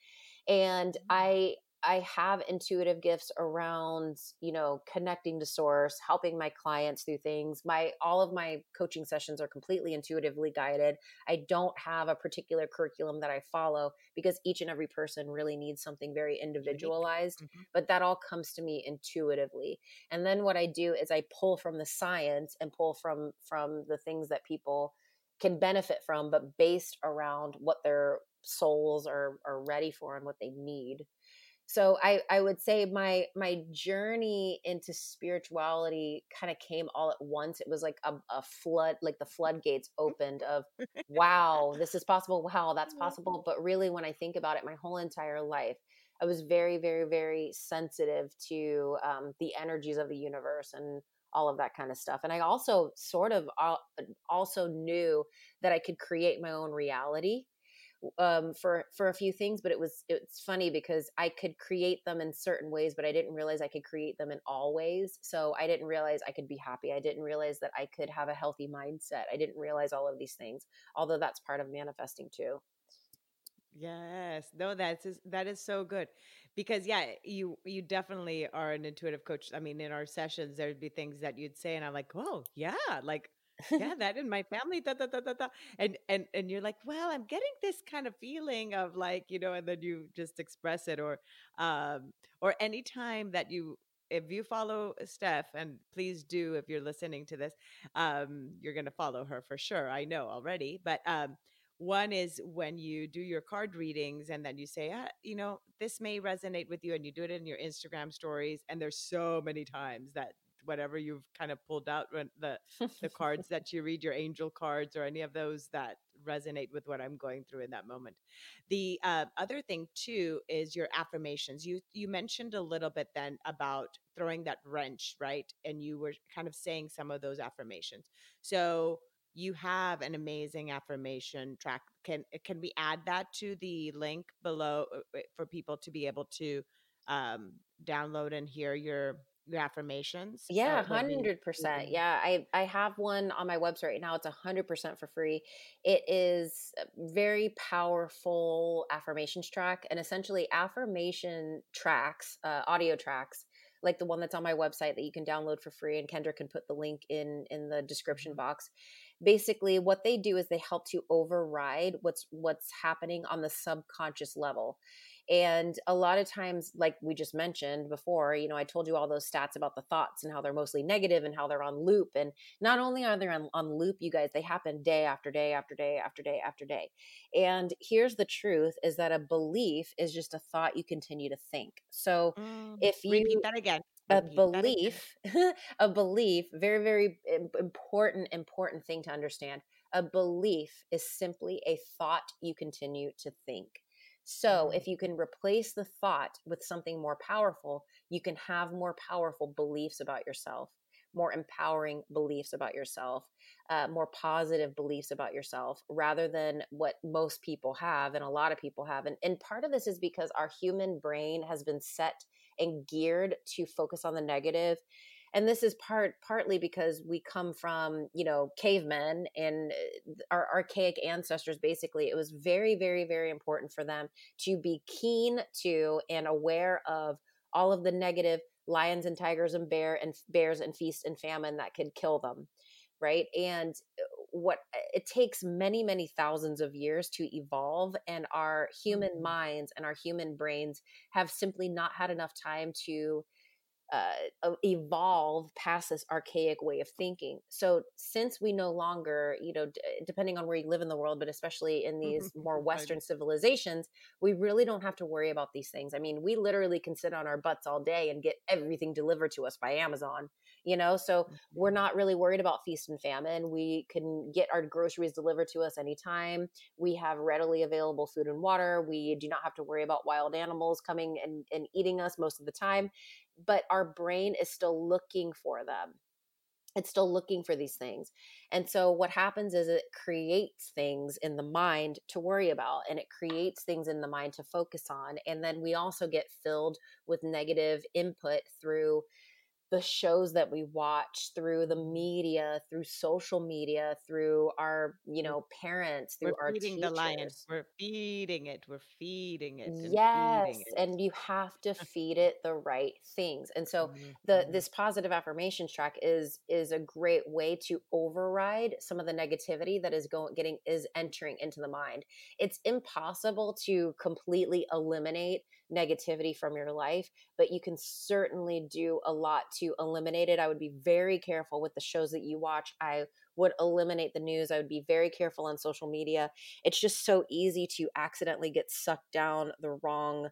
And mm-hmm. I I have intuitive gifts around, you know, connecting to source, helping my clients through things. My all of my coaching sessions are completely intuitively guided. I don't have a particular curriculum that I follow because each and every person really needs something very individualized, mm-hmm. but that all comes to me intuitively. And then what I do is I pull from the science and pull from from the things that people can benefit from but based around what their souls are are ready for and what they need so i i would say my my journey into spirituality kind of came all at once. It was like a, a flood like the floodgates opened of wow this is possible. Wow that's possible. But really when i think about it my whole entire life i was very very very sensitive to um, the energies of the universe and all of that kind of stuff. And i also sort of also knew that i could create my own reality um, for for a few things, but it was it's funny because I could create them in certain ways, but I didn't realize I could create them in all ways. So I didn't realize I could be happy. I didn't realize that I could have a healthy mindset. I didn't realize all of these things, although that's part of manifesting too. Yes, no, that's that is so good because yeah, you you definitely are an intuitive coach. I mean, in our sessions, there'd be things that you'd say, and I'm like, oh yeah, like yeah, that in my family, da, da, da, da, da. And and and you're like, well, I'm getting this kind of feeling of like, you know, and then you just express it or um or anytime that you if you follow Steph, and please do if you're listening to this, um, you're gonna follow her for sure. I know already. But um one is when you do your card readings and then you say, ah, you know, this may resonate with you, and you do it in your Instagram stories. And there's so many times that whatever you've kind of pulled out when the the cards that you read your angel cards or any of those that resonate with what i'm going through in that moment. The uh, other thing too is your affirmations. You you mentioned a little bit then about throwing that wrench right? And you were kind of saying some of those affirmations. So you have an amazing affirmation track. Can can we add that to the link below uh, for people to be able to um, download and hear your your affirmations? Yeah, hundred percent. Yeah, I I have one on my website right now. It's a hundred percent for free. It is very powerful affirmations track, and essentially affirmation tracks, uh, audio tracks, like the one that's on my website that you can download for free. And Kendra can put the link in in the description mm-hmm. box. Basically, what they do is they help to override what's what's happening on the subconscious level and a lot of times, like we just mentioned before, you know, I told you all those stats about the thoughts and how they're mostly negative and how they're on loop. And not only are they on, on loop, you guys, they happen day after day after day after day after day. And here's the truth is that a belief is just a thought you continue to think. So mm, if you repeat that again, a belief, a belief, very, very important, important thing to understand. A belief is simply a thought you continue to think. So, if you can replace the thought with something more powerful, you can have more powerful beliefs about yourself, more empowering beliefs about yourself, uh, more positive beliefs about yourself, rather than what most people have and a lot of people have. And, and part of this is because our human brain has been set and geared to focus on the negative and this is part partly because we come from you know cavemen and uh, our archaic ancestors basically it was very very very important for them to be keen to and aware of all of the negative lions and tigers and bear and bears and feast and famine that could kill them right and uh, what it takes many many thousands of years to evolve and our human Mhm. minds and our human brains have simply not had enough time to uh, e- evolve past this archaic way of thinking. So, since we no longer, you know, d- depending on where you live in the world, but especially in mm-hmm. these more Right. Western civilizations, we really don't have to worry about these things. I mean, we literally can sit on our butts all day and get everything delivered to us by Amazon, you know? So, we're mm-hmm. not really worried about feast and famine. We can get our groceries delivered to us anytime. We have readily available food and water. We do not have to worry about wild animals coming and, and eating us most of the time but our brain is still looking for them. It's still looking for these things and so what happens is it creates things in the mind to worry about and it creates things in the mind to focus on and then we also get filled with negative input through the shows that we watch through the media through social media through our you know parents through we're our feeding the lion. We're feeding it. We're feeding it and feeding Yes, it. and you have to feed it the right things. And so the Mhm. this positive affirmations track is is a great way to override some of the negativity that is going getting is entering into the mind. It's impossible to completely eliminate negativity from your life, but you can certainly do a lot to eliminate it. I would be very careful with the shows that you watch. I would eliminate the news. I would be very careful on social media it's just so easy to accidentally get sucked down the wrong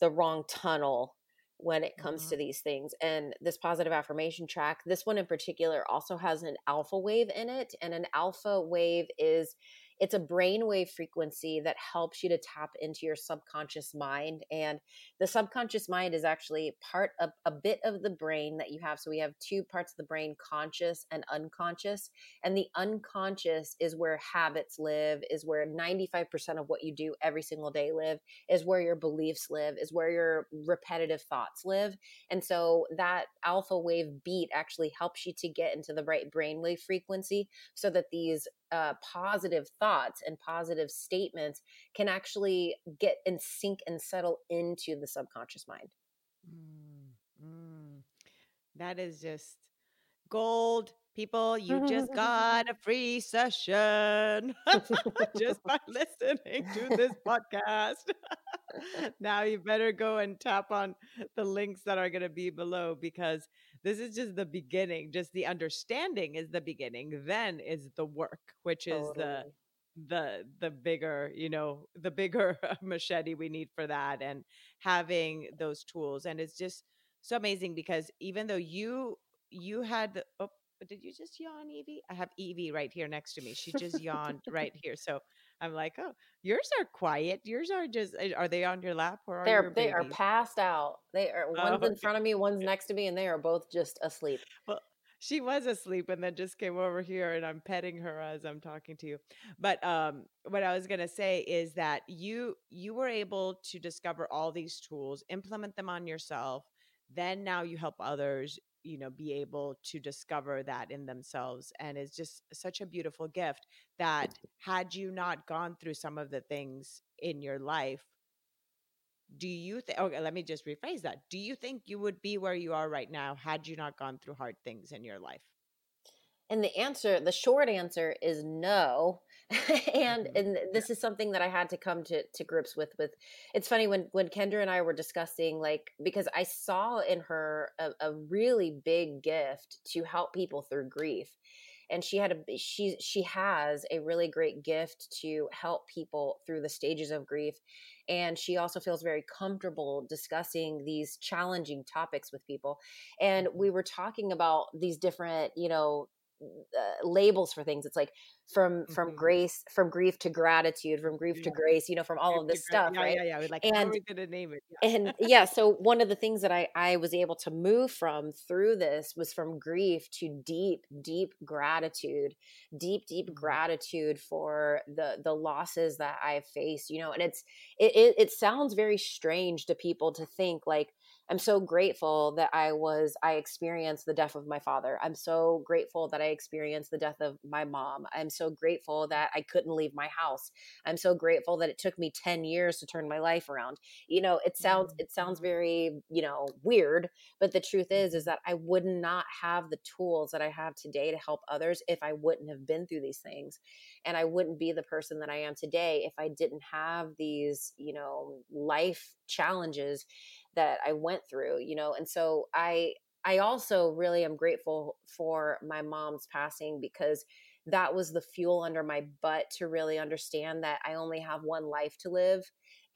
the wrong tunnel when it comes Mhm. to these things and this positive affirmation track this one in particular also has an alpha wave in it and an alpha wave is it's a brainwave frequency that helps you to tap into your subconscious mind and the subconscious mind is actually part of a bit of the brain that you have. So we have two parts of the brain conscious and unconscious and the unconscious is where habits live is where 95% of what you do every single day live is where your beliefs live is where your repetitive thoughts live and so that alpha wave beat actually helps you to get into the right brainwave frequency so that these uh, positive thoughts and positive statements can actually get and sink and settle into the subconscious mind Mm, mm. That is just gold. People, you just got a free session just by listening to this podcast. now you better go and tap on the links that are going to be below because this is just the beginning. Just the understanding is the beginning. Then is the work, which is the totally the the bigger you know the bigger machete we need for that and having those tools and it's just so amazing because even though you you had the oh but did you just yawn evie i have evie right here next to me she just yawned right here so i'm like oh yours are quiet. Yours are just eh, are they on your lap or are your they're they are passed out. They are oh one's in front of me one's next to me and they are both just asleep. Well she was asleep and then just came over here and I'm petting her as I'm talking to you. But um what I was going to say is that you you were able to discover all these tools, implement them on yourself, then now you help others, you know, be able to discover that in themselves and it's just such a beautiful gift that had you not gone through some of the things in your life do you think okay let me just rephrase that do you think you would be where you are right now had you not gone through hard things in your life And the answer, the short answer is no. and hmm and this is something that I had to come to to grips with with it's funny when when Kendra and I were discussing like because I saw in her a, a really big gift to help people through grief. And she had a she she has a really great gift to help people through the stages of grief. And she also feels very comfortable discussing these challenging topics with people. And hmm we were talking about these different, you know, uh, labels for things. It's like from from hmm grace, from grief to gratitude, from grief to grace, you know, from all Give of this stuff, yeah right? yeah yeah like how are And we gonna name it and yeah yeah, so one of the things that I I was able to move from through this was from grief to deep deep gratitude, deep deep Mhm. gratitude for the the losses that I've faced, you know, and it's it it, it sounds very strange to people to think like I'm so grateful that I was, I experienced the death of my father. I'm so grateful that I experienced the death of my mom. I'm so grateful that I couldn't leave my house. I'm so grateful that it took me 10 years to turn my life around. You know, it sounds, mm. it sounds very, you know, weird, but the truth is, is that I would not have the tools that I have today to help others if I wouldn't have been through these things. And I wouldn't be the person that I am today if I didn't have these, you know, life challenges that I went through, you know. And so I I also really am grateful for my mom's passing because that was the fuel under my butt to really understand that I only have one life to live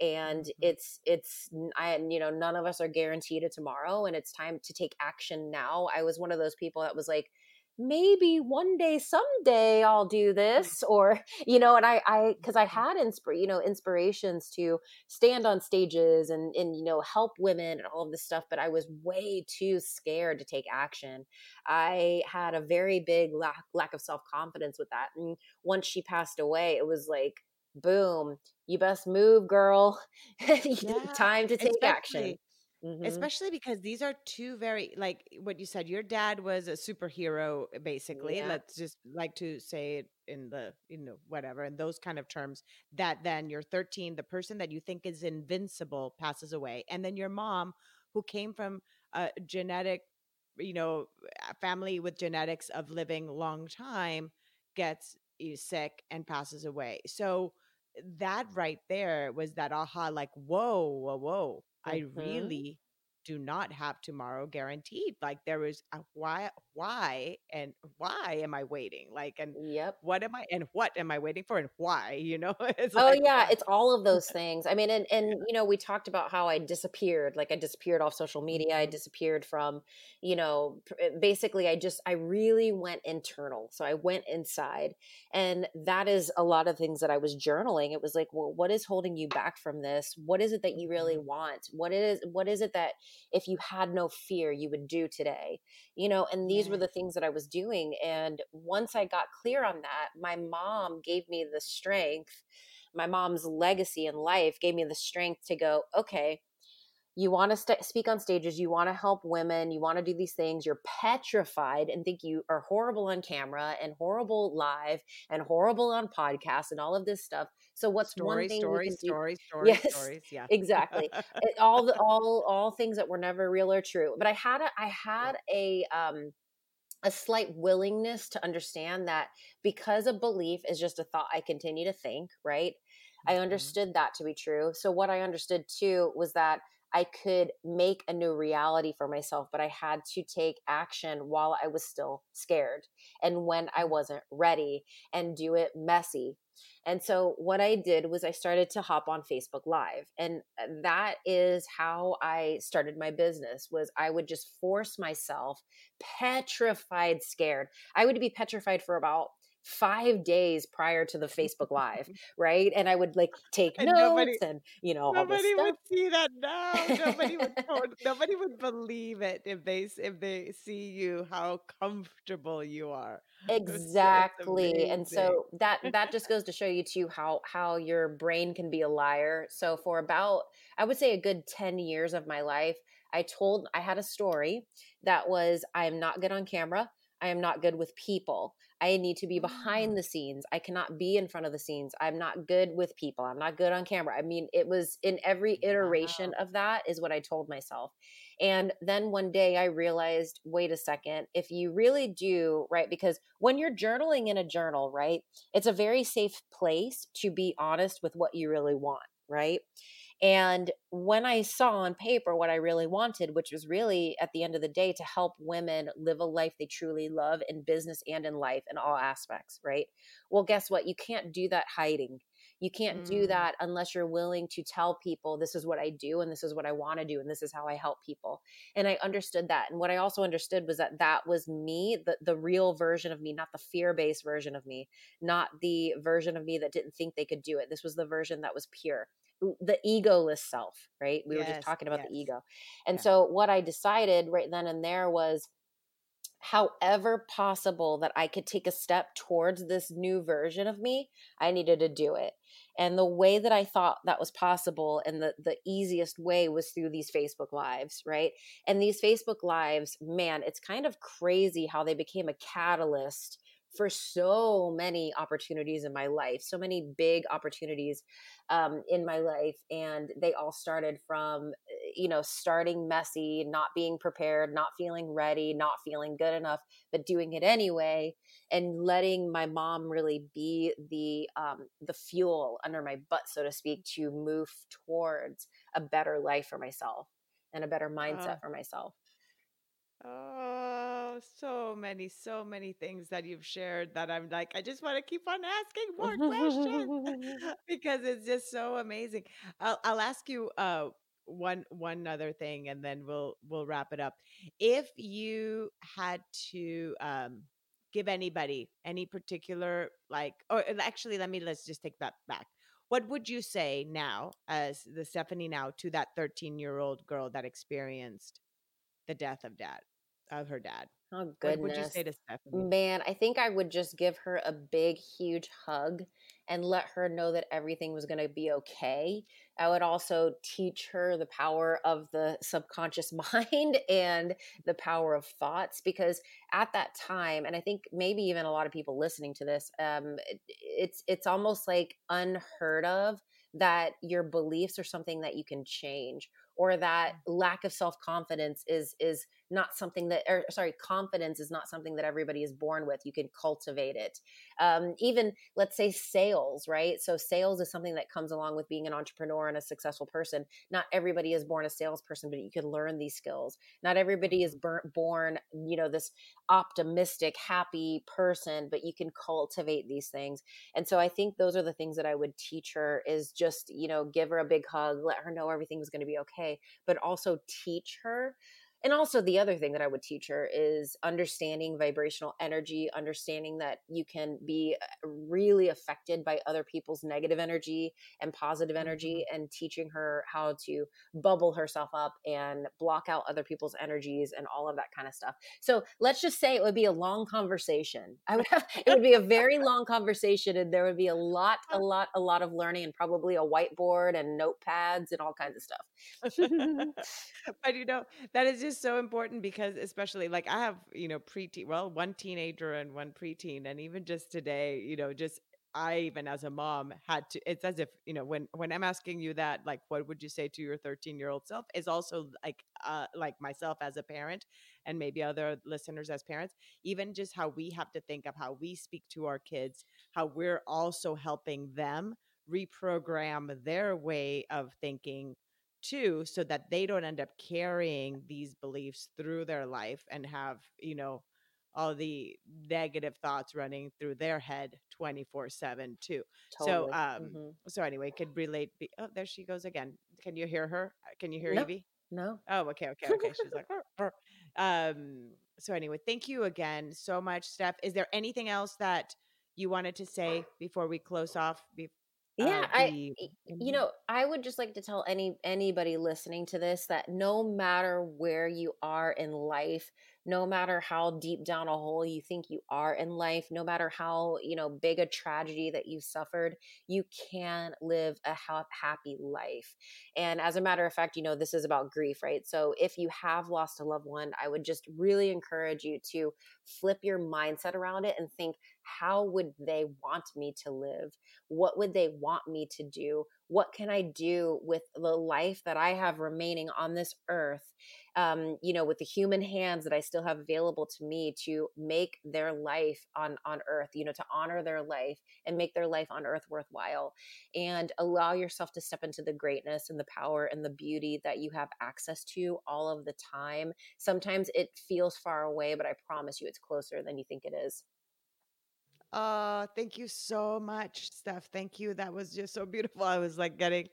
and mm-hmm. it's it's I you know none of us are guaranteed a tomorrow and it's time to take action now. I was one of those people that was like maybe one day someday i'll do mm. this or you know and i i because i had inspir you know inspirations to stand on stages and and you know help women and all of this stuff but i was way too scared to take action. I had a very big lack lack of self-confidence with that and once she passed away it was like boom you best move girl. Yeah, time to take action Mm-hmm. Especially because these are two very like what you said. Your dad was a superhero, basically. Yeah. Let's just like to say it in the you know whatever in those kind of terms. That then you're 13, the person that you think is invincible passes away, and then your mom, who came from a genetic, you know, family with genetics of living long time, gets eh, sick and passes away. So that right there was that aha, like whoa, whoa, whoa I mm-hmm. really do not have tomorrow guaranteed. Like there is a why, why, and why am I waiting? Like, and yep, what am I, and what am I waiting for, and why? You know, it's oh like, yeah, it's all of those things. I mean, and and you know, we talked about how I disappeared. Like I disappeared off social media. I mm-hmm. disappeared from, you know, eh, basically, I just I really went internal. So I went inside, and that is a lot of things that I was journaling. It was like, well, what is holding you back from this? What is it that you really mm-hmm. want? What is what is it that if you had no fear you would do today you know and these were the things that i was doing and once i got clear on that my mom gave me the strength my mom's legacy in life gave me the strength to go okay you want to st- speak on stages you want to help women you want to do these things you're petrified and think you are horrible on camera and horrible live and horrible on podcasts and all of this stuff so what's story, one thing stories, do- stories, stories, yes, stories, yeah, exactly. it, all the all all things that were never real or true. But I had a I had a um a slight willingness to understand that because a belief is just a thought I continue to think, right? Mm-hmm. I understood that to be true. So what I understood too was that I could make a new reality for myself, but I had to take action while I was still scared and when I wasn't ready and do it messy. And so what I did was I started to hop on Facebook Live. And uh, that is how I started my business was I would just force myself petrified scared. I would be petrified for about five days prior to the Facebook Live, right? And I would like take and notes nobody, and you know nobody would see that now. Nobody would nobody would believe it if they if they see you how comfortable you are. Exactly, and so that that just goes to show you too how how your brain can be a liar. So for about I would say a good ten years of my life, I told I had a story that was I am not good on camera. I am not good with people. I need to be behind mm. the scenes. I cannot be in front of the scenes. I'm not good with people. I'm not good on camera. I mean, it was in every iteration wow. of that is what I told myself. And then one day I realized, wait a second, if you really do, right? Because when you're journaling in a journal, right, it's a very safe place to be honest with what you really want, right? And when I saw on paper what I really wanted, which was really at the end of the day to help women live a life they truly love in business and in life in all aspects, right? Well, guess what? You can't do that hiding. You can't mm. do that unless you're willing to tell people this is what I do and this is what I want to do and this is how I help people. And I understood that. And what I also understood was that that was me, the, the real version of me, not the fear based version of me, not the version of me that didn't think they could do it. This was the version that was pure the egoless self, right? We yes, were just talking about yes. the ego. And yeah. so what I decided right then and there was however possible that I could take a step towards this new version of me, I needed to do it. And the way that I thought that was possible and the, the easiest way was through these Facebook lives, right? And these Facebook lives, man, it's kind of crazy how they became a catalyst for so many opportunities in my life, so many big opportunities um, in my life. And they all started from, you know, starting messy, not being prepared, not feeling ready, not feeling good enough, but doing it anyway, and letting my mom really be the um, the fuel under my butt, so to speak, to move towards a better life for myself and a better mindset for myself. Oh, so many, so many things that you've shared that I'm like, I just want to keep on asking more questions because it's just so amazing. I'll, I'll ask you uh, one one other thing, and then we'll we'll wrap it up. If you had to um, give anybody any particular like, or actually, let me let's just take that back. What would you say now, as the Stephanie now, to that 13 year old girl that experienced the death of dad? Of her dad. Oh goodness. What would you say to Stephanie? Man, I think I would just give her a big, huge hug and let her know that everything was going to be okay. I would also teach her the power of the subconscious mind and the power of thoughts because at that time, and I think maybe even a lot of people listening to this, um, it, it's it's almost like unheard of that your beliefs are something that you can change or that lack of self-confidence is is not something that or sorry confidence is not something that everybody is born with you can cultivate it. Um, even let's say sales right? So sales is something that comes along with being an entrepreneur and a successful person. Not everybody is born a salesperson but you can learn these skills. Not everybody is mm-hmm. born you know this optimistic happy person but you can cultivate these things. And so i think those are the things that i would teach her is just you know give her a big hug let her know everything's going to be okay but also teach her and also the other thing that i would teach her is understanding vibrational energy understanding that you can be uh, really affected by other people's negative energy and positive energy mm-hmm. and teaching her how to bubble herself up and block out other people's energies and all of that kind of stuff. So let's just say it would be a long conversation. I would have it would be a very long conversation and there would be a lot a lot a lot of learning and probably a whiteboard and notepads and all kinds of stuff. But you know. That is just is so important because especially like I have, you know, preteen, well, one teenager and one preteen. And even just today, you know, just I even as a mom had to it's as if, you know, when when I'm asking you that, like what would you say to your 13 year old self is also like uh like myself as a parent and maybe other listeners as parents, even just how we have to think of how we speak to our kids, how we're also helping them reprogram their way of thinking too so that they don't end up carrying these beliefs through their life and have you know all the negative thoughts running through their head 24 7 too. Totally. so um mm-hmm. so anyway could relate be- oh there she goes again. Can you hear her? Uh, can you hear nope. evie? No. Oh okay okay okay. She's like um so anyway thank you again so much steph. Is there anything else that you wanted to say before we close off be- yeah uh, i you know i would just like to tell any anybody listening to this that no matter where you are in life no matter how deep down a hole you think you are in life no matter how you know big a tragedy that you suffered you can live a ha- happy life. And as a matter of fact you know this is about grief right? So if you have lost a loved one i would just really encourage you to flip your mindset around it and think how would they want me to live? What would they want me to do what can i do with the life that i have remaining on this earth um, you know, with the human hands that I still have available to me to make their life on on earth, you know, to honor their life and make their life on earth worthwhile, and allow yourself to step into the greatness and the power and the beauty that you have access to all of the time. Sometimes it feels far away, but I promise you, it's closer than you think it is. Uh, thank you so much, Steph. Thank you. That was just so beautiful. I was like getting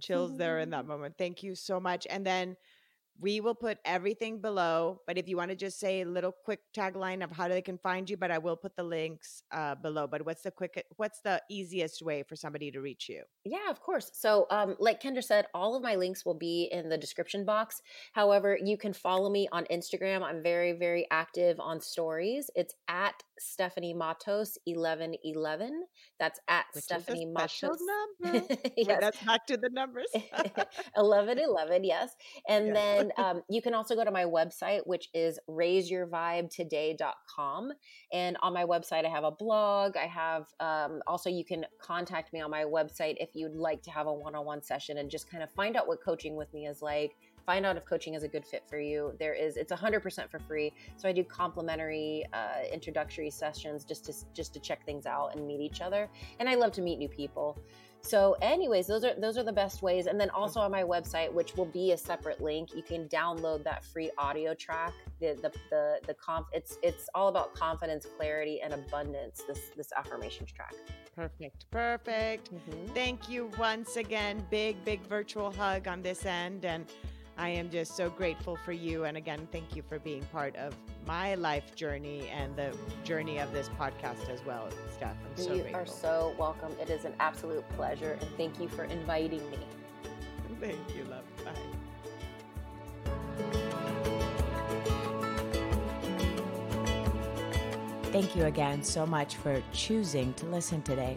chills there in that moment. Thank you so much. And then we will put everything below. But if you want to just say a little quick tagline of how they can find you, but I will put the links uh, below. But what's the quick, what's the easiest way for somebody to reach you? Yeah, of course. So, um, like Kendra said, all of my links will be in the description box. However, you can follow me on Instagram. I'm very, very active on stories. It's at Stephanie Matos eleven eleven. That's at Which Stephanie is a special Matos. number. Yes. that's back to the numbers. 1111 yes and Yes. then um, you can also go to my website which is raiseyourvibetoday.com and on my website i have a blog i have um, also you can contact me on my website if you'd like to have a one-on-one session and just kind of find out what coaching with me is like find out if coaching is a good fit for you. There is it's 100% for free. So i do complimentary uh, introductory sessions just to just to check things out and meet each other. And i love to meet new people so, anyways, those are those are the best ways. And then also on my website, which will be a separate link, you can download that free audio track. The the the, the conf it's it's all about confidence, clarity, and abundance. This this affirmations track. Perfect. Perfect. Mm-hmm. Thank you once again. Big, big virtual hug on this end. And I am just so grateful for you. And again, thank you for being part of my life journey and the journey of this podcast as well, Steph. I'm so you grateful. are so welcome. It is an absolute pleasure, and thank you for inviting me. Thank you, love. Bye. Thank you again so much for choosing to listen today.